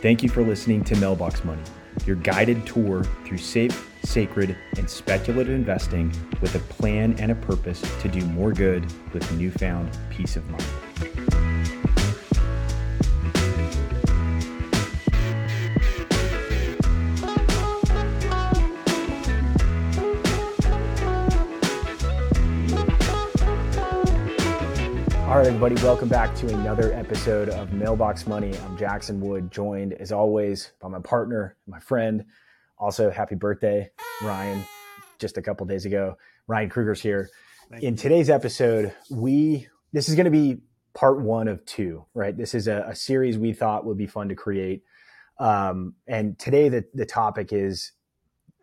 Thank you for listening to Mailbox Money, your guided tour through safe, sacred, and speculative investing with a plan and a purpose to do more good with newfound peace of mind. Right, everybody, welcome back to another episode of Mailbox Money. I'm Jackson Wood, joined as always by my partner, my friend. Also, happy birthday, Ryan, just a couple days ago. Ryan Krueger's here. In today's episode, we this is going to be part one of two, right? This is a, a series we thought would be fun to create. Um, and today, the, the topic is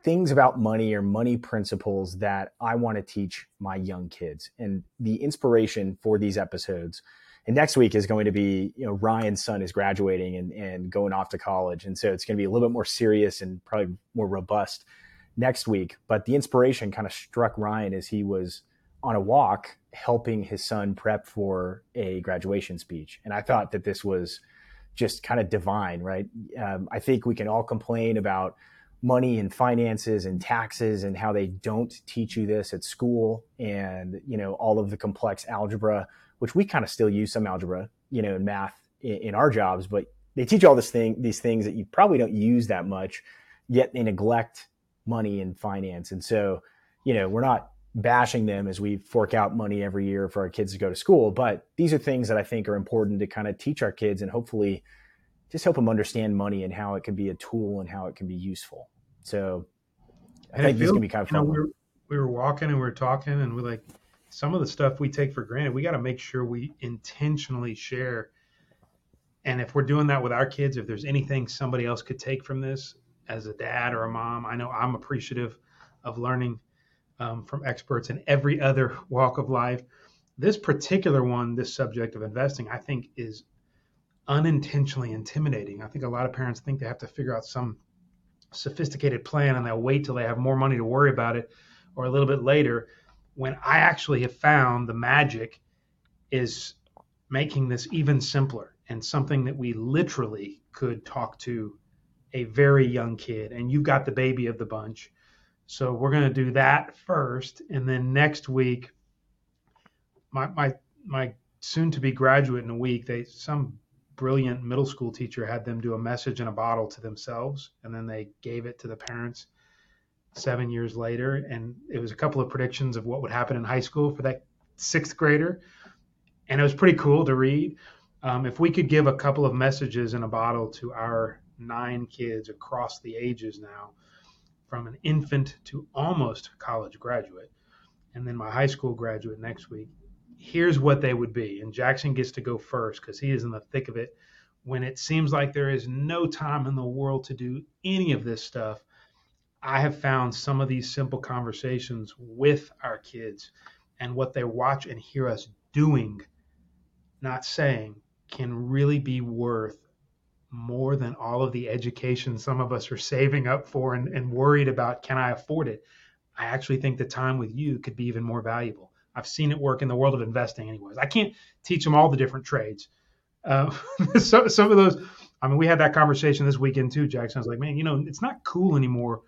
things about money or money principles that I want to teach my young kids. And the inspiration for these episodes, and next week is going to be, you know, Ryan's son is graduating and, and going off to college. And so it's going to be a little bit more serious and probably more robust next week. But the inspiration kind of struck Ryan as he was on a walk helping his son prep for a graduation speech. And I thought that this was just kind of divine, right? Um, I think we can all complain about money and finances and taxes and how they don't teach you this at school and you know all of the complex algebra which we kind of still use some algebra you know in math in, in, our jobs but they teach all this thing these things that you probably don't use that much yet they neglect money and finance. And so you know we're not bashing them as we fork out money every year for our kids to go to school but these are things that i think are important to kind of teach our kids and hopefully just help them understand money and how it can be a tool and how it can be useful. So I and think this can be kind of fun. Know, we, were, we were walking and we were talking and we're like, some of the stuff we take for granted, we got to make sure we intentionally share. And if we're doing that with our kids, if there's anything somebody else could take from this as a dad or a mom, I know I'm appreciative of learning um, from experts in every other walk of life. This particular one, this subject of investing, I think is unintentionally intimidating. I think a lot of parents think they have to figure out some sophisticated plan and they'll wait till they have more money to worry about it or a little bit later when I actually have found the magic is making this even simpler and something that we literally could talk to a very young kid and you've got the baby of the bunch. So we're going to do that first and then next week my my my soon to be graduate in a week they some brilliant middle school teacher had them do a message in a bottle to themselves, and then they gave it to the parents seven years later. And it was a couple of predictions of what would happen in high school for that sixth grader. And it was pretty cool to read. Um, if we could give a couple of messages in a bottle to our nine kids across the ages now, from an infant to almost college graduate, and then my high school graduate next week, here's what they would be. And Jackson gets to go first because he is in the thick of it. When it seems like there is no time in the world to do any of this stuff, I have found some of these simple conversations with our kids and what they watch and hear us doing, not saying, can really be worth more than all of the education some of us are saving up for and, and worried about can I afford it? I actually think the time with you could be even more valuable. I've seen it work in the world of investing, anyways. I can't teach them all the different trades. Uh, so, some of those, I mean, we had that conversation this weekend too, Jackson. I was like, man, you know, it's not cool anymore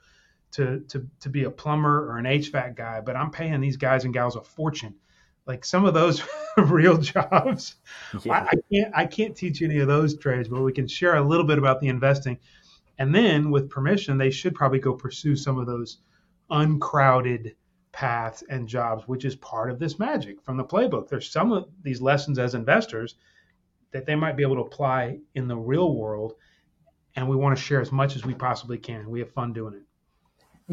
to to to be a plumber or an HVAC guy, but I'm paying these guys and gals a fortune. Like some of those real jobs, yeah. I, I can't I can't teach any of those trades, but we can share a little bit about the investing. And then, with permission, they should probably go pursue some of those uncrowded paths and jobs, which is part of this magic from the playbook. There's some of these lessons as investors that they might be able to apply in the real world, and we want to share as much as we possibly can. We have fun doing it.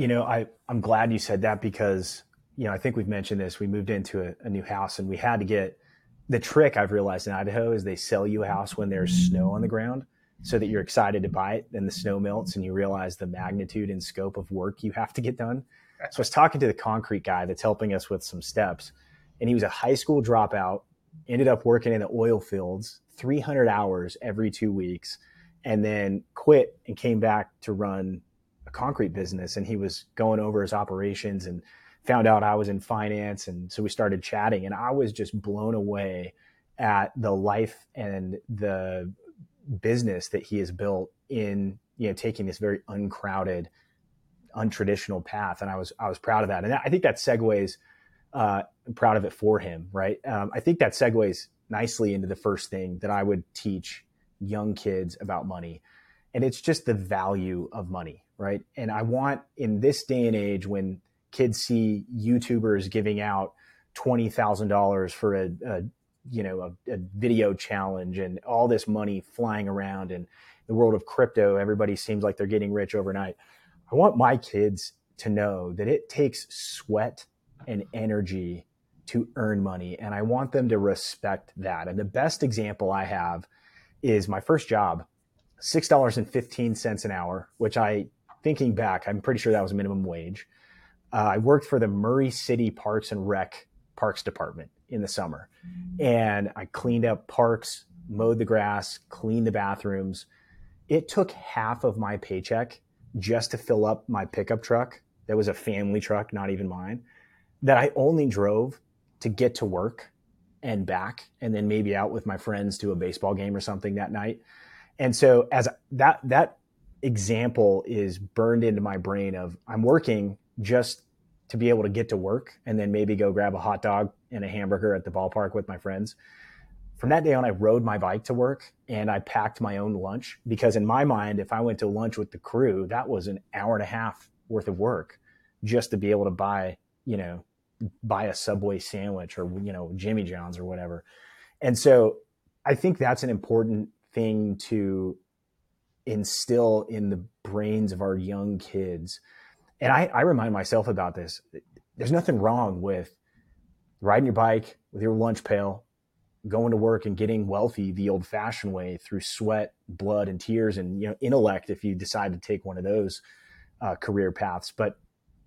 You know, I I'm glad you said that because you know I think we've mentioned this. We moved into a, a new house and we had to get the trick I've realized in Idaho is they sell you a house when there's snow on the ground so that you're excited to buy it. Then the snow melts and you realize the magnitude and scope of work you have to get done. So I was talking to the concrete guy that's helping us with some steps, and he was a high school dropout, ended up working in the oil fields 300 hours every two weeks, and then quit and came back to run a concrete business. And he was going over his operations and found out I was in finance. And so we started chatting, and I was just blown away at the life and the business that he has built in you know taking this very uncrowded untraditional path and i was i was proud of that. And i think that segues uh, I'm proud of it for him right? Um, i think that segues nicely into the first thing that i would teach young kids about money and it's just the value of money right? And i want in this day and age when kids see youtubers giving out $20000 for a, a you know a, a, video challenge and all this money flying around and the world of crypto everybody seems like they're getting rich overnight i want my kids to know that it takes sweat and energy to earn money and i want them to respect that and the best example i have is my first job $6.15 an hour which i thinking back i'm pretty sure that was minimum wage uh, i worked for the murray city parks and rec parks department in the summer. And I cleaned up parks, mowed the grass, cleaned the bathrooms. It took half of my paycheck just to fill up my pickup truck. That was a family truck, not even mine, that I only drove to get to work and back and then maybe out with my friends to a baseball game or something that night. And so as that that example is burned into my brain of I'm working just to be able to get to work and then maybe go grab a hot dog and a hamburger at the ballpark with my friends. From that day on, I rode my bike to work and I packed my own lunch because, in my mind, if I went to lunch with the crew, that was an hour and a half worth of work just to be able to buy, you know, buy a Subway sandwich or, you know, Jimmy John's or whatever. And so I think that's an important thing to instill in the brains of our young kids and I, I remind myself about this. There's nothing wrong with riding your bike with your lunch pail, going to work and getting wealthy the old fashioned way through sweat, blood, and tears, and you know intellect if you decide to take one of those uh, career paths. But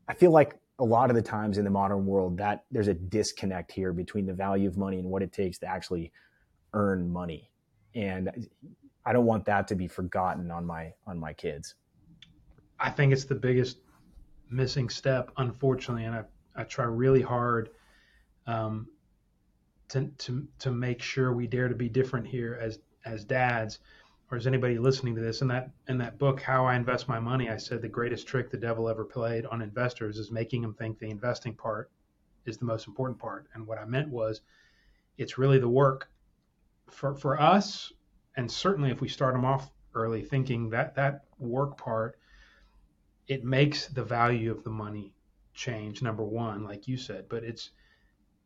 I feel like a lot of the times in the modern world that there's a disconnect here between the value of money and what it takes to actually earn money, and I don't want that to be forgotten on my on my kids. I think it's the biggest missing step, unfortunately, and I, I try really hard um, to, to to make sure we dare to be different here as as dads, or as anybody listening to this. In that in that book, How I Invest My Money, I said the greatest trick the devil ever played on investors is making them think the investing part is the most important part. And what I meant was, it's really the work. For for us, and certainly if we start them off early, thinking that that work part it makes the value of the money change number one like you said but it's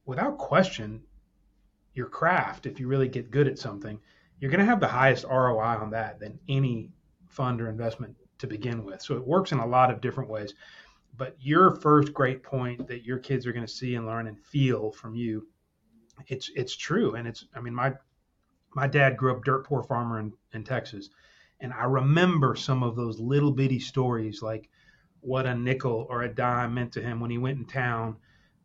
without question your craft if you really get good at something you're going to have the highest roi on that than any fund or investment to begin with. So it works in a lot of different ways. But your first great point that your kids are going to see and learn and feel from you it's it's true. And it's i mean my my dad grew up dirt poor farmer in, in texas. And I remember some of those little bitty stories, like what a nickel or a dime meant to him when he went in town.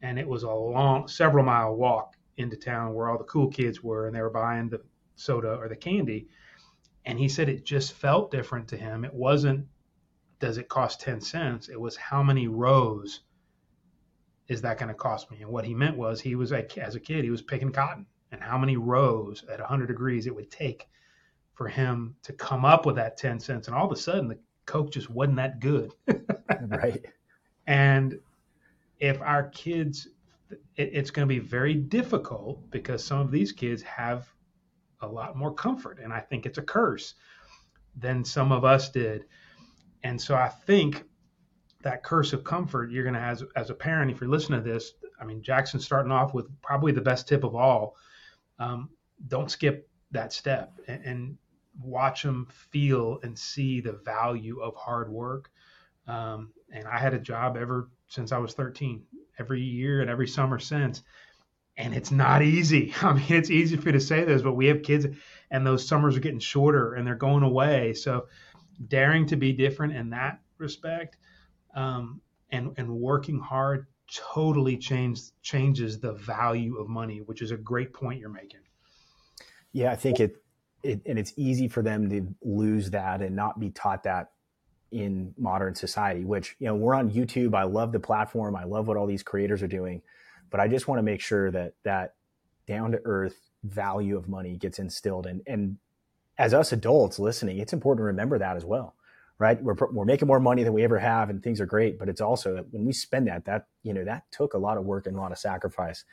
And it was a long, several mile walk into town where all the cool kids were, and they were buying the soda or the candy. And he said it just felt different to him. It wasn't, does it cost 10 cents? It was how many rows is that going to cost me? And what he meant was he was, a, as a kid, he was picking cotton and how many rows at 100 degrees it would take for him to come up with that 10 cents. And all of a sudden, the Coke just wasn't that good. right. And if our kids, it's going to be very difficult because some of these kids have a lot more comfort. And I think it's a curse than some of us did. And so I think that curse of comfort you're going to have as, a parent, if you're listening to this, I mean, Jackson's starting off with probably the best tip of all. Um, don't skip that step and, and watch them feel and see the value of hard work. Um, and I had a job ever since I was 13, every year and every summer since. And it's not easy. I mean, it's easy for you to say this, but we have kids and those summers are getting shorter and they're going away. So daring to be different in that respect um, and, and working hard totally change, changes the value of money, which is a great point you're making. Yeah, I think it it, and it's easy for them to lose that and not be taught that in modern society which you know we're on youtube i love the platform i love what all these creators are doing but i just want to make sure that that down to earth value of money gets instilled and and as us adults listening, it's important to remember that as well, right? We're, we're making more money than we ever have and things are great, but it's also that when we spend that, that, you know, that took a lot of work and a lot of sacrifice.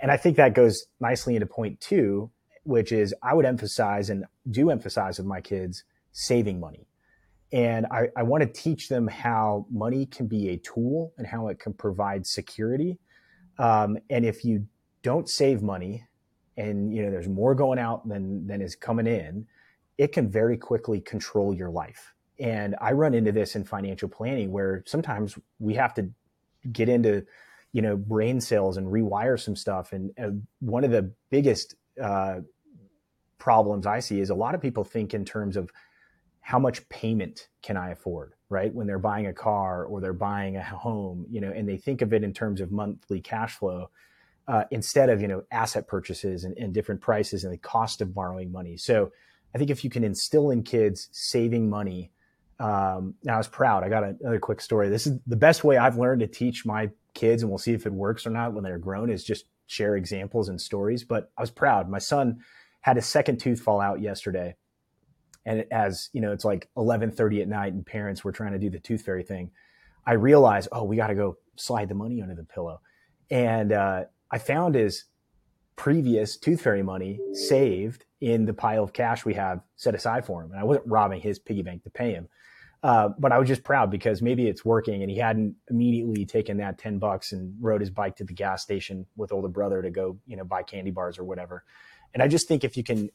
And I think that goes nicely into point two, which is I would emphasize and do emphasize with my kids saving money. And I, I want to teach them how money can be a tool and how it can provide security. Um, and if you don't save money and you know there's more going out than than is coming in, it can very quickly control your life. And I run into this in financial planning where sometimes we have to get into you know brain cells and rewire some stuff. And uh, one of the biggest uh, problems I see is a lot of people think in terms of how much payment can I afford, right? When they're buying a car or they're buying a home, you know, and they think of it in terms of monthly cash flow uh, instead of, you know, asset purchases and, and different prices and the cost of borrowing money. So I think if you can instill in kids saving money, um, I was proud. I got another quick story. This is the best way I've learned to teach my kids, and we'll see if it works or not when they're grown, is just share examples and stories. But I was proud. My son had a second tooth fall out yesterday. And as you know, it's like 11:30 at night, and parents were trying to do the tooth fairy thing. I realized, oh, we got to go slide the money under the pillow, and uh, I found his previous tooth fairy money saved in the pile of cash we have set aside for him. And I wasn't robbing his piggy bank to pay him. Uh, but I was just proud because maybe it's working and he hadn't immediately taken that 10 bucks and rode his bike to the gas station with older brother to go, you know, buy candy bars or whatever. And I just think if you can,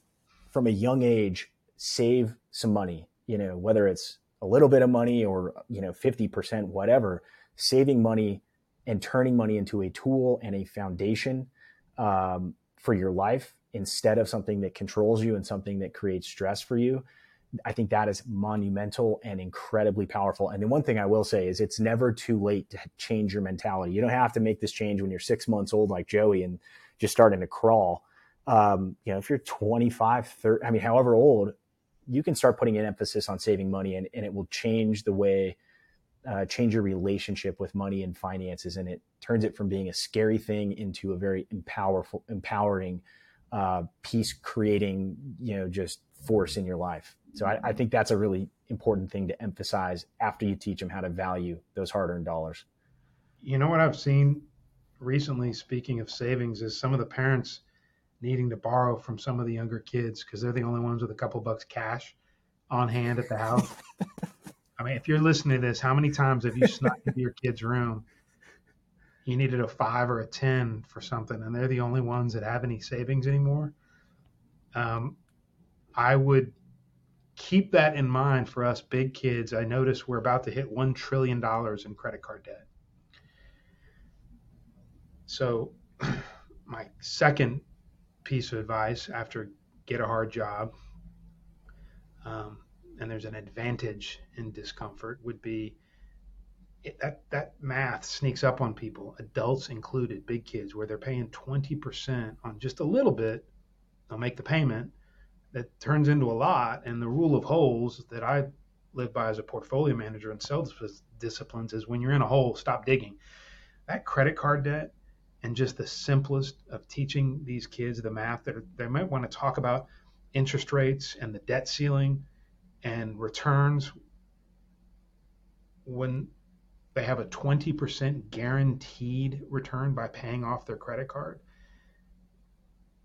from a young age, save some money, you know, whether it's a little bit of money or, you know, 50%, whatever, saving money and turning money into a tool and a foundation um, for your life instead of something that controls you and something that creates stress for you. I think that is monumental and incredibly powerful. And the one thing I will say is it's never too late to change your mentality. You don't have to make this change when you're six months old like Joey and just starting to crawl um, you know, if you're 25, 30, I mean, however old, you can start putting an emphasis on saving money and, and it will change the way, uh, change your relationship with money and finances. And it turns it from being a scary thing into a very empowerful, empowering, uh, peace creating, you know, just force in your life. So I, I think that's a really important thing to emphasize after you teach them how to value those hard earned dollars. You know what I've seen recently, speaking of savings, is some of the parents needing to borrow from some of the younger kids because they're the only ones with a couple bucks cash on hand at the house. I mean, if you're listening to this, how many times have you snuck into your kid's room? You needed a five or a ten for something, and they're the only ones that have any savings anymore. Um, I would keep that in mind for us big kids. I notice we're about to hit one trillion dollars in credit card debt. So, my second piece of advice after get a hard job, um, and there's an advantage in discomfort, would be it, that that math sneaks up on people, adults included, big kids, where they're paying 20% on just a little bit. They'll make the payment that turns into a lot. And the rule of holes that I live by as a portfolio manager and sales disciplines is when you're in a hole, stop digging. That credit card debt and just the simplest of teaching these kids the math that they might want to talk about interest rates and the debt ceiling and returns when they have a 20% guaranteed return by paying off their credit card.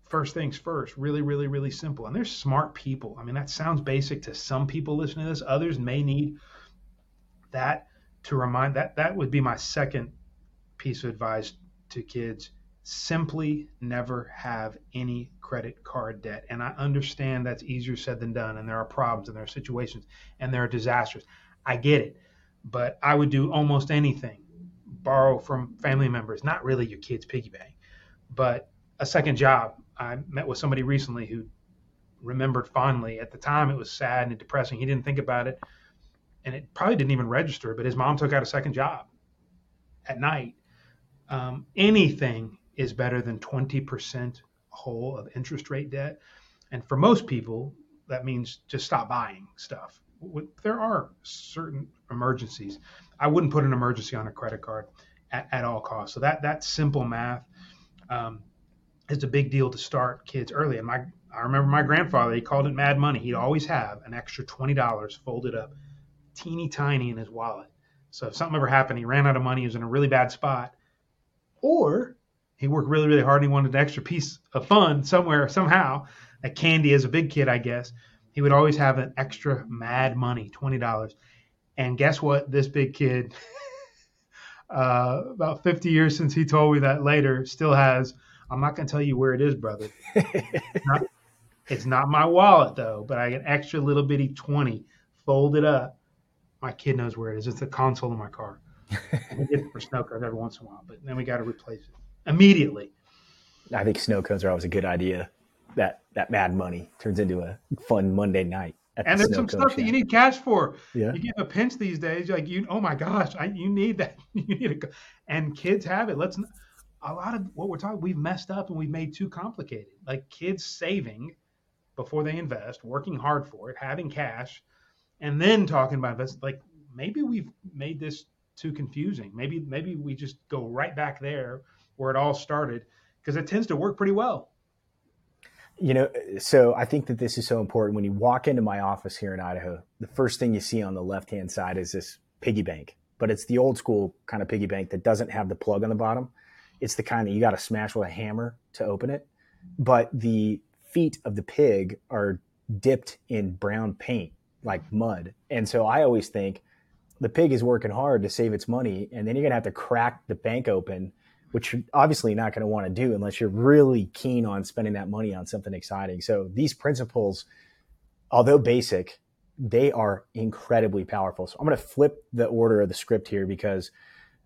First things first really really really simple. And they're smart people. I mean that sounds basic to some people listening to this. Others may need that to remind that that would be my second piece of advice to kids simply never have any credit card debt. And I understand that's easier said than done, and there are problems and there are situations and there are disasters. I get it. But I would do almost anything borrow from family members, not really your kid's piggy bank, but a second job. I met with somebody recently who remembered fondly. At the time, it was sad and depressing. He didn't think about it, and it probably didn't even register. But his mom took out a second job at night um, anything is better than 20% hole of interest rate debt. And for most people, that means just stop buying stuff. There are certain emergencies. I wouldn't put an emergency on a credit card at, at all costs. So that that simple math um, is a big deal to start kids early. And my I remember my grandfather, he called it mad money. He'd always have an extra $20 folded up, teeny tiny in his wallet. So if something ever happened, he ran out of money, he was in a really bad spot, or he worked really, really hard and he wanted an extra piece of fun somewhere, somehow, like candy as a big kid, I guess, he would always have an extra mad money, $20. And guess what? This big kid, uh, about 50 years since he told me that later, still has. I'm not going to tell you where it is, brother. It's not, it's not my wallet, though, but I get extra little bitty 20 folded up. My kid knows where it is. It's the console in my car. We get it for snow cones every once in a while, but then we got to replace it immediately. I think snow cones are always a good idea. That that mad money turns into a fun Monday night. and there's some stuff that you need cash for. Yeah. You get a pinch these days, like you, oh my gosh, I, you need that. You need a, and kids have it. Let's a lot of what we're talking, we've messed up and we've made too complicated. Like kids saving before they invest, working hard for it, having cash, and then talking about invest. Like maybe we've made this too confusing. Maybe maybe we just go right back there where it all started because it tends to work pretty well. You know, so I think that this is so important. When you walk into my office here in Idaho, the first thing you see on the left hand side is this piggy bank, but it's the old school kind of piggy bank that doesn't have the plug on the bottom. It's the kind that you got to smash with a hammer to open it. But the feet of the pig are dipped in brown paint, like mud. And so I always think the pig is working hard to save its money, and then you're going to have to crack the bank open which you're obviously not going to want to do unless you're really keen on spending that money on something exciting. So these principles, although basic, they are incredibly powerful. So I'm going to flip the order of the script here because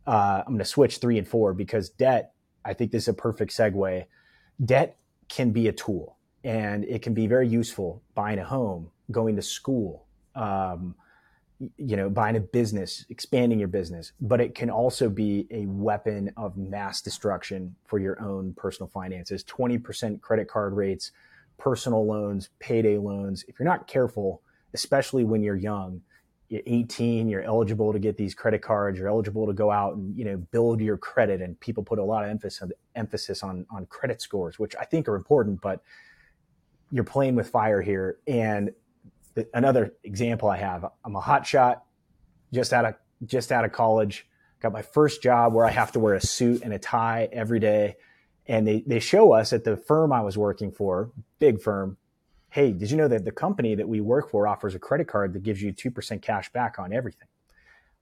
uh, I'm going to switch three and four because debt, I think this is a perfect segue. Debt can be a tool and it can be very useful buying a home, going to school, um, you know, buying a business, expanding your business, but it can also be a weapon of mass destruction for your own personal finances. 20% credit card rates, personal loans, payday loans. If you're not careful, especially when you're young, you're 18, you're eligible to get these credit cards, you're eligible to go out and, you know, build your credit. And people put a lot of emphasis on, emphasis on, on credit scores, which I think are important, but you're playing with fire here. And another example I have, I'm a hot shot just out of just out of college, got my first job where I have to wear a suit and a tie every day. And they, they show us at the firm I was working for, big firm, hey, did you know that the company that we work for offers a credit card that gives you 2% cash back on everything?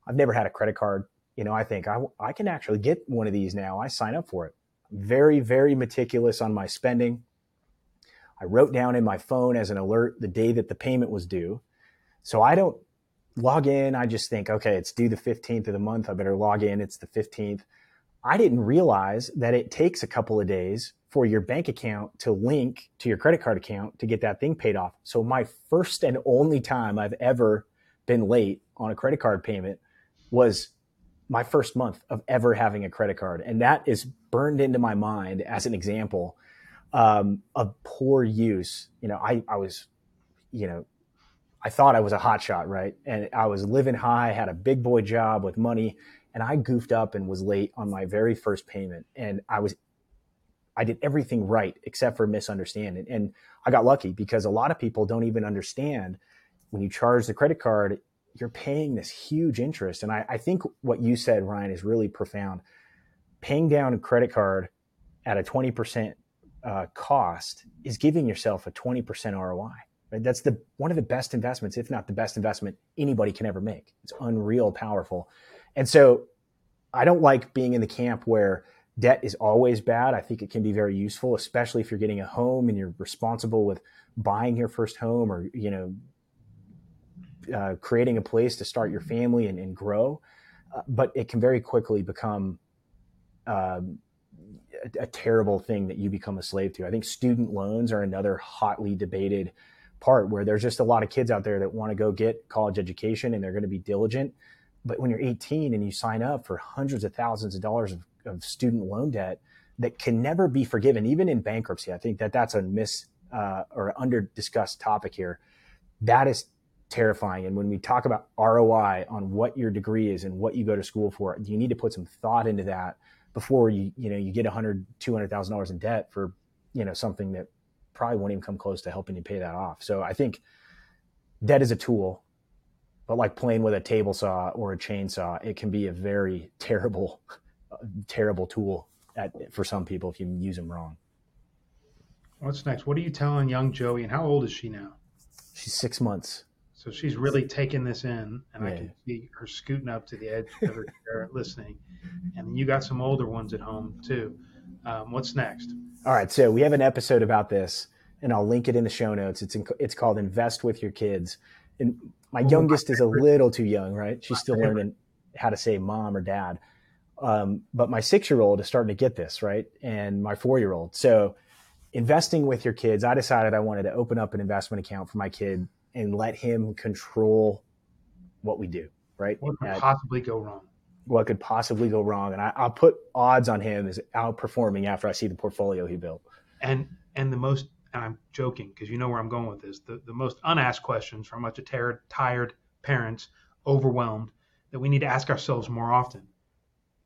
I've never had a credit card. You know, I think I, I can actually get one of these now. I sign up for it. Very, very meticulous on my spending. I wrote down in my phone as an alert the day that the payment was due. So I don't log in. I just think, okay, it's due the 15th of the month. I better log in. It's the 15th. I didn't realize that it takes a couple of days for your bank account to link to your credit card account to get that thing paid off. So my first and only time I've ever been late on a credit card payment was my first month of ever having a credit card. And that is burned into my mind as an example um, of poor use. You know, I, I was, you know, I thought I was a hotshot, right? And I was living high, had a big boy job with money, and I goofed up and was late on my very first payment. And I was, I did everything right except for misunderstanding. And I got lucky because a lot of people don't even understand when you charge the credit card, you're paying this huge interest. And I, I think what you said, Ryan, is really profound. Paying down a credit card at a 20% uh, cost is giving yourself a 20% ROI. Right? That's the one of the best investments, if not the best investment anybody can ever make. It's unreal powerful. And so I don't like being in the camp where debt is always bad. I think it can be very useful, especially if you're getting a home and you're responsible with buying your first home or, you know, uh, creating a place to start your family and, and grow. Uh, but it can very quickly become um, a, a, terrible thing that you become a slave to. I think student loans are another hotly debated part where there's just a lot of kids out there that want to go get college education and they're going to be diligent. But when you're 18 and you sign up for hundreds of thousands of dollars of, of student loan debt that can never be forgiven, even in bankruptcy, I think that that's a miss uh, or under discussed topic here. That is terrifying. And when we talk about ROI on what your degree is and what you go to school for, you need to put some thought into that before you you know you get a hundred two hundred thousand dollars in debt for you know something that probably won't even come close to helping you pay that off. So I think debt is a tool, but like playing with a table saw or a chainsaw, it can be a very terrible, terrible tool at, for some people if you use them wrong. What's next? What are you telling young Joey? And how old is she now? She's six months. So she's really taking this in, and yeah. I can see her scooting up to the edge of her chair listening. And you got some older ones at home too. Um, what's next? All right, so we have an episode about this, and I'll link it in the show notes. It's in, it's called "Invest with Your Kids." And my oh, youngest my is a little too young, right? She's still learning how to say mom or dad. Um, but my six year old is starting to get this, right? And my four year old. So investing with your kids, I decided I wanted to open up an investment account for my kid and let him control what we do, right? What could possibly go wrong? What could possibly go wrong? And I, will put odds on him as outperforming after I see the portfolio he built. And and the most, and I'm joking because you know where I'm going with this. The the most unasked questions from of tired, tired parents, overwhelmed, that we need to ask ourselves more often: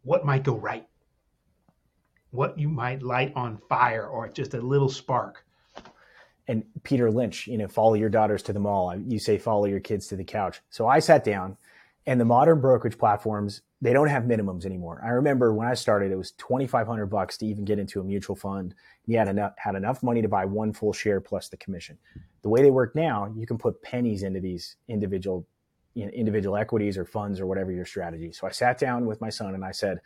What might go right? What you might light on fire, or just a little spark? And Peter Lynch, you know, follow your daughters to the mall. You say follow your kids to the couch. So I sat down and the modern brokerage platforms, they don't have minimums anymore. I remember when I started, it was 2,500 bucks to even get into a mutual fund. You had enough, had enough money to buy one full share plus the commission. The way they work now, you can put pennies into these individual, you know, individual equities or funds or whatever your strategy. So I sat down with my son and I said,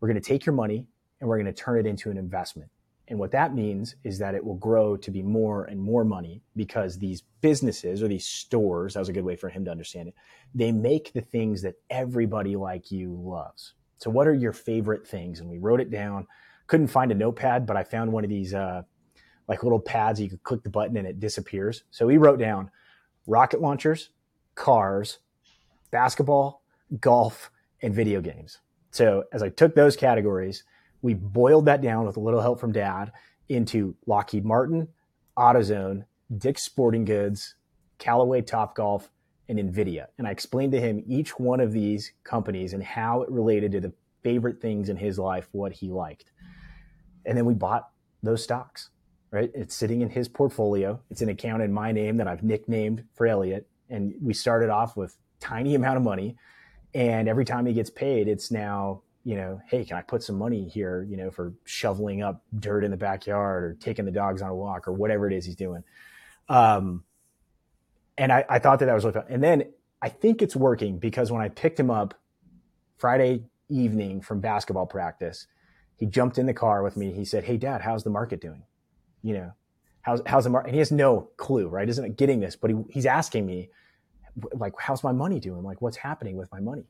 we're going to take your money and we're going to turn it into an investment. And what that means is that it will grow to be more and more money because these businesses or these stores, that was a good way for him to understand it, they make the things that everybody like you loves. So, what are your favorite things? And we wrote it down. Couldn't find a notepad, but I found one of these uh, like little pads you could click the button and it disappears. So, we wrote down rocket launchers, cars, basketball, golf, and video games. So, as I took those categories, we boiled that down with a little help from dad into Lockheed Martin, AutoZone, Dick's Sporting Goods, Callaway Top Golf, and NVIDIA. And I explained to him each one of these companies and how it related to the favorite things in his life, what he liked. And then we bought those stocks, right? It's sitting in his portfolio. It's an account in my name that I've nicknamed for Elliot. And we started off with tiny amount of money. And every time he gets paid, it's now you know, hey, can I put some money here, you know, for shoveling up dirt in the backyard or taking the dogs on a walk or whatever it is he's doing. Um, and I, I thought that that was really fun. And then I think it's working because when I picked him up Friday evening from basketball practice, he jumped in the car with me. He said, Hey, dad, how's the market doing? You know, how's, how's the market? And he has no clue, right? Isn't getting this, but he, he's asking me, like, how's my money doing? Like, what's happening with my money?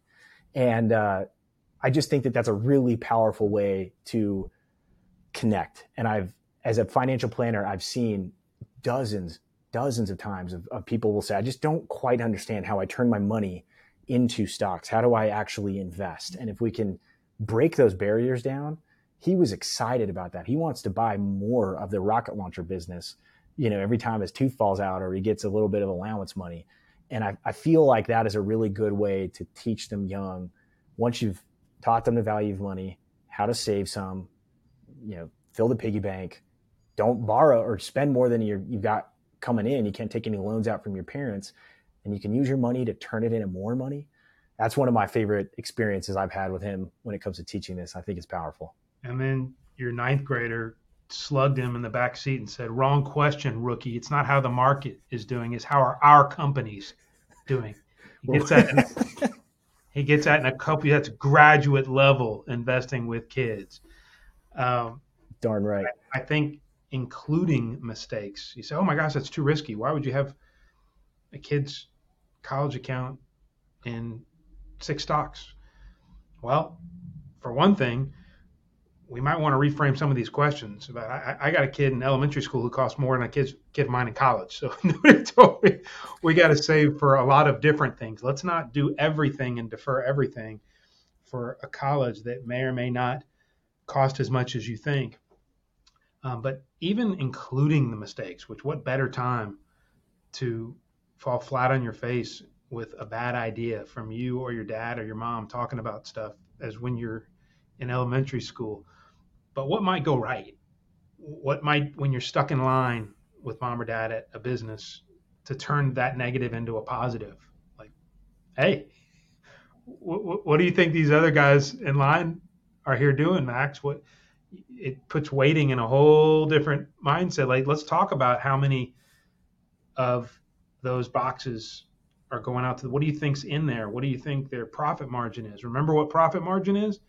And, uh, I just think that that's a really powerful way to connect. And I've, as a financial planner, I've seen dozens, dozens of times of, of people will say, I just don't quite understand how I turn my money into stocks. How do I actually invest? And if we can break those barriers down, he was excited about that. He wants to buy more of the rocket launcher business, you know, every time his tooth falls out or he gets a little bit of allowance money. And I, I feel like that is a really good way to teach them young. Once you've taught them the value of money, how to save some, you know, fill the piggy bank. Don't borrow or spend more than you you've got coming in. You can't take any loans out from your parents, and you can use your money to turn it into more money. That's one of my favorite experiences I've had with him when it comes to teaching this. I think it's powerful. And then your ninth grader slugged him in the back seat and said, "Wrong question, rookie. It's not how the market is doing; it's how are our companies doing." He gets that. he gets at in a couple that's graduate level investing with kids. Um, Darn right. I, I, think including mistakes. You say, "Oh my gosh, that's too risky. Why would you have a kid's college account in six stocks?" Well, for one thing, we might want to reframe some of these questions. But I, I, got a kid in elementary school who costs more than a kid's, kid of mine in college. So me we got to save for a lot of different things. Let's not do everything and defer everything for a college that may or may not cost as much as you think. Um, but even including the mistakes, which what better time to fall flat on your face with a bad idea from you or your dad or your mom talking about stuff as when you're in elementary school but what might go right? What might, when you're stuck in line with mom or dad at a business to turn that negative into a positive. Like, hey, what, what do you think these other guys in line are here doing, Max? What it puts waiting in a whole different mindset. Like, let's talk about how many of those boxes are going out to. What do you think's in there? What do you think their profit margin is? Remember what profit margin is,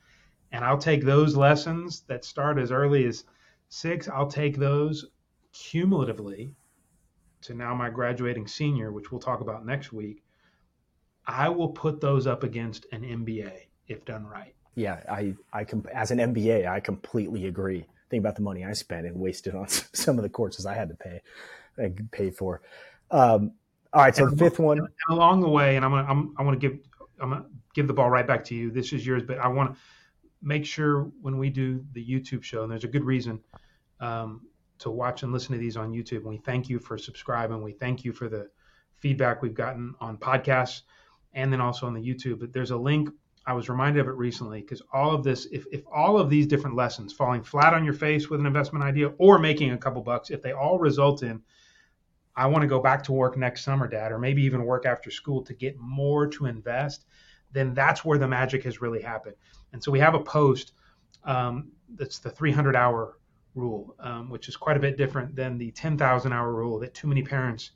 and I'll take those lessons that start as early as six. I'll take those cumulatively to now my graduating senior, which we'll talk about next week. I will put those up against an MBA if done right. Yeah, I, I, as an MBA, I completely agree. Think about the money I spent and wasted on some of the courses I had to pay, I pay for. Um, all right, so and the fifth one. Along the way, and I'm gonna, I'm, I want to give, I'm gonna give the ball right back to you. This is yours, but I want to make sure when we do the YouTube show, and there's a good reason um, to watch and listen to these on YouTube. And we thank you for subscribing. We thank you for the feedback we've gotten on podcasts and then also on the YouTube. But there's a link. I was reminded of it recently because all of this, if, if all of these different lessons, falling flat on your face with an investment idea or making a couple bucks, if they all result in, I want to go back to work next summer, dad, or maybe even work after school to get more to invest, then that's where the magic has really happened. And so we have a post um, that's the 300 hour rule, um, which is quite a bit different than the 10,000 hour rule that too many parents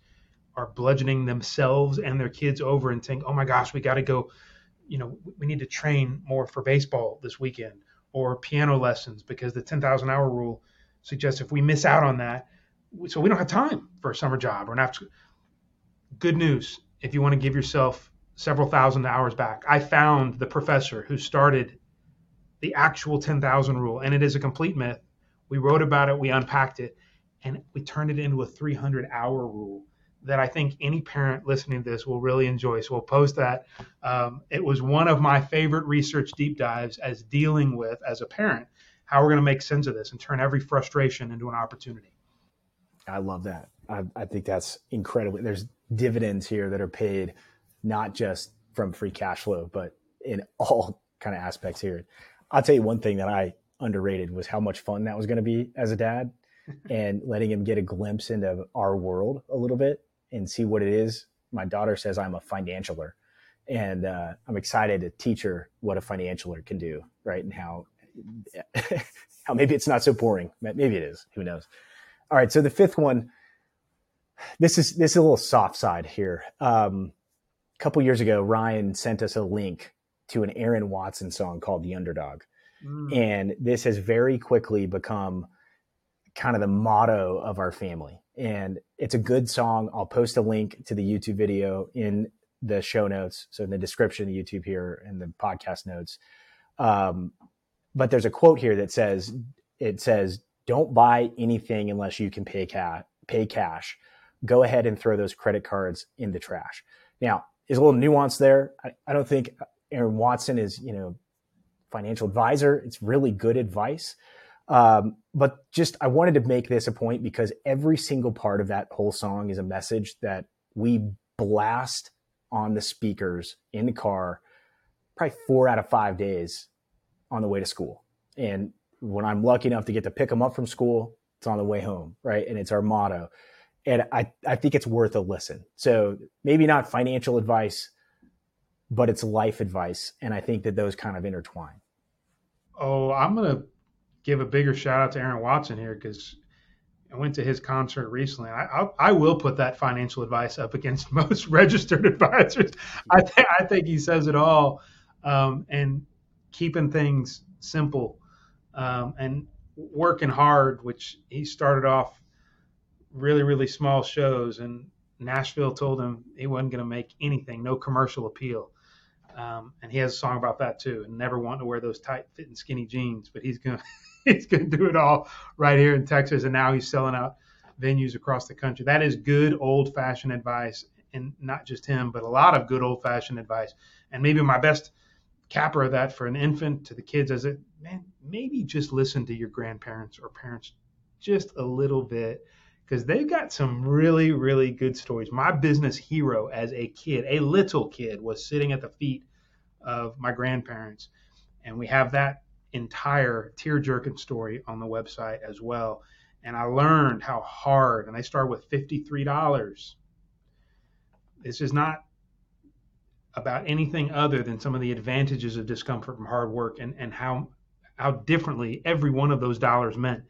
are bludgeoning themselves and their kids over and saying, oh my gosh, we got to go, you know, we need to train more for baseball this weekend or piano lessons because the 10,000 hour rule suggests if we miss out on that, so we don't have time for a summer job or an after. Good news if you want to give yourself several thousand hours back. I found the professor who started the actual 10,000 rule, and it is a complete myth. We wrote about it, we unpacked it, and we turned it into a 300 hour rule that I think any parent listening to this will really enjoy. So we'll post that. Um, it was one of my favorite research deep dives as dealing with, as a parent, how we're going to make sense of this and turn every frustration into an opportunity. I love that. I, I think that's incredible. There's dividends here that are paid not just from free cash flow, but in all kind of aspects here. I'll tell you one thing that I underrated was how much fun that was going to be as a dad and letting him get a glimpse into our world a little bit and see what it is. My daughter says I'm a financialer, and uh, I'm excited to teach her what a financialer can do, right? And how how maybe it's not so boring. Maybe it is. Who knows? All right. So the fifth one. This is this is a little soft side here. Um, couple years ago, Ryan sent us a link to an Aaron Watson song called "The Underdog," mm. and this has very quickly become kind of the motto of our family and it's a good song. I'll post a link to the YouTube video in the show notes, so in the description of YouTube here and the podcast notes. Um, but there's a quote here that says, "It says, don't buy anything unless you can pay cash. Pay cash. Go ahead and throw those credit cards in the trash." Now, there's a little nuance there. I, I don't think Aaron Watson is, you know, financial advisor. It's really good advice. Um, but just I wanted to make this a point because every single part of that whole song is a message that we blast on the speakers in the car probably four out of five days on the way to school. And when I'm lucky enough to get to pick them up from school, it's on the way home, right? And it's our motto. And I, I think it's worth a listen. So maybe not financial advice, but it's life advice. And I think that those kind of intertwine. Oh, I'm going to give a bigger shout out to Aaron Watson here because I went to his concert recently. I, I, I will put that financial advice up against most registered advisors. I, th- I think he says it all, um, and keeping things simple um, and working hard. Which he started off really really small shows, and Nashville told him he wasn't going to make anything, no commercial appeal. Um, and he has a song about that too, and never wanting to wear those tight fitting skinny jeans, but he's gonna he's going to do it all right here in Texas, and now he's selling out venues across the country. That is good old fashioned advice, and not just him, but a lot of good old fashioned advice. And maybe my best capper of that for an infant to the kids is it, man, maybe just listen to your grandparents or parents just a little bit because they've got some really, really good stories. My business hero as a kid, a little kid, was sitting at the feet of my grandparents. And we have that entire tear jerking story on the website as well. and I learned how hard, and I started with $53. This is not about anything other than some of the advantages of discomfort from hard work and, and how how differently every one of those dollars meant.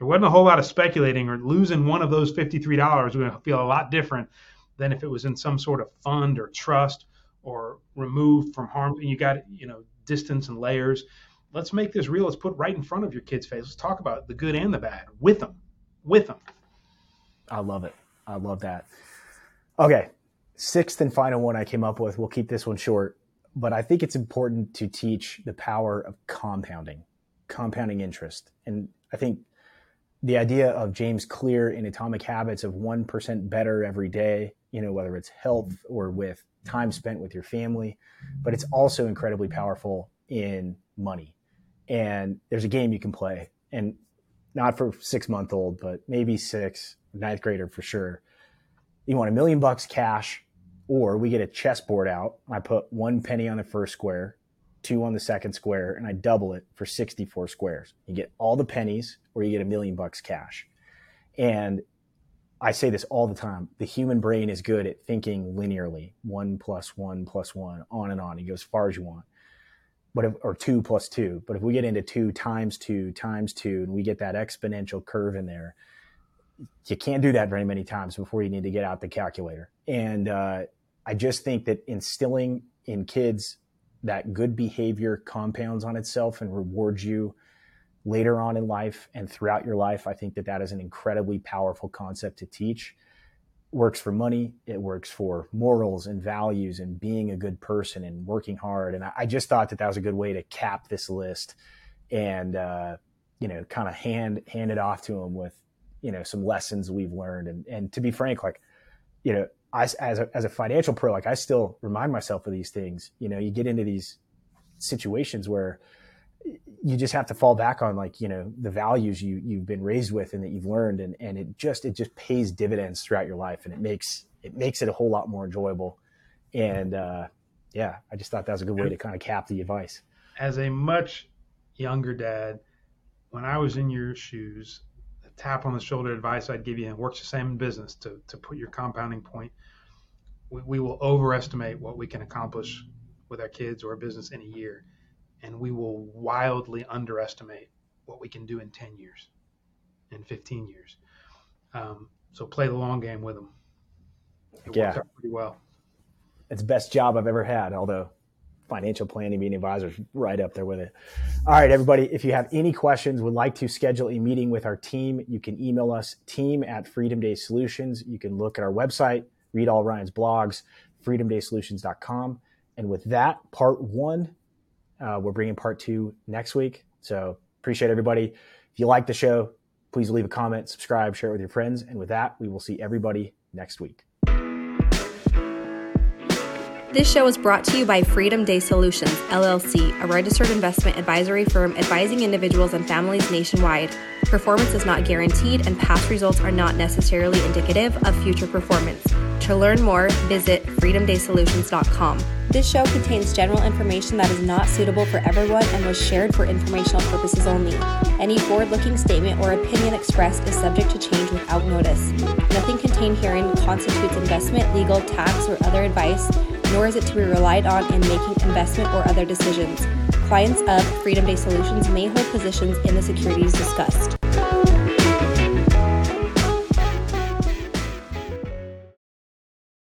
There wasn't a whole lot of speculating or losing one of those $53 was going to feel a lot different than if it was in some sort of fund or trust or removed from harm. And you got, you know, distance and layers. Let's make this real. Let's put right in front of your kid's face. Let's talk about the good and the bad with them, with them. I love it. I love that. Okay. Sixth and final one I came up with. We'll keep this one short, but I think it's important to teach the power of compounding, compounding interest. And I think the idea of James Clear in Atomic Habits of 1% better every day, you know, whether it's health or with time spent with your family, but it's also incredibly powerful in money. And there's a game you can play, and not for six month old, but maybe six, ninth grader for sure. You want a million bucks cash, or we get a chessboard out. I put one penny on the first square, two on the second square, and I double it for 64 squares. You get all the pennies or you get a million bucks cash. And I say this all the time. The human brain is good at thinking linearly, one plus one plus one, on and on. You go as far as you want. But if, or two plus two. But if we get into two times two times two, and we get that exponential curve in there, you can't do that very many times before you need to get out the calculator. And uh, I just think that instilling in kids that good behavior compounds on itself and rewards you later on in life and throughout your life. I think that that is an incredibly powerful concept to teach. Works for money, it works for morals and values and being a good person and working hard. And I, just thought that that was a good way to cap this list and, uh, you know, kind of hand hand it off to them with, you know, some lessons we've learned. And and to be frank, like, you know, I, as a, as a financial pro, like I still remind myself of these things. You know, you get into these situations where you just have to fall back on like you know the values you you've been raised with and that you've learned and and it just it just pays dividends throughout your life and it makes it makes it a whole lot more enjoyable and uh, yeah i just thought that was a good way to kind of cap the advice as a much younger dad when i was in your shoes tap on the shoulder advice i'd give you and works the same in business to to put your compounding point we, we will overestimate what we can accomplish with our kids or our business in a year and we will wildly underestimate what we can do in 10 years, in 15 years. Um, so play the long game with them. It yeah. pretty well. It's the best job I've ever had, although financial planning being advisors right up there with it. All right, everybody, if you have any questions, would like to schedule a meeting with our team, you can email us team at Freedom Day Solutions. You can look at our website, read all Ryan's blogs, freedomdaysolutions.com. And with that, part one uh, we're bringing part two next week. So appreciate everybody. If you like the show, please leave a comment, subscribe, share it with your friends. And with that, we will see everybody next week. This show is brought to you by Freedom Day Solutions, LLC, a registered investment advisory firm advising individuals and families nationwide. Performance is not guaranteed, and past results are not necessarily indicative of future performance. To learn more, visit freedomdaysolutions.com. This show contains general information that is not suitable for everyone and was shared for informational purposes only. Any forward looking statement or opinion expressed is subject to change without notice. Nothing contained herein constitutes investment, legal, tax, or other advice, nor is it to be relied on in making investment or other decisions. Clients of Freedom Day Solutions may hold positions in the securities discussed.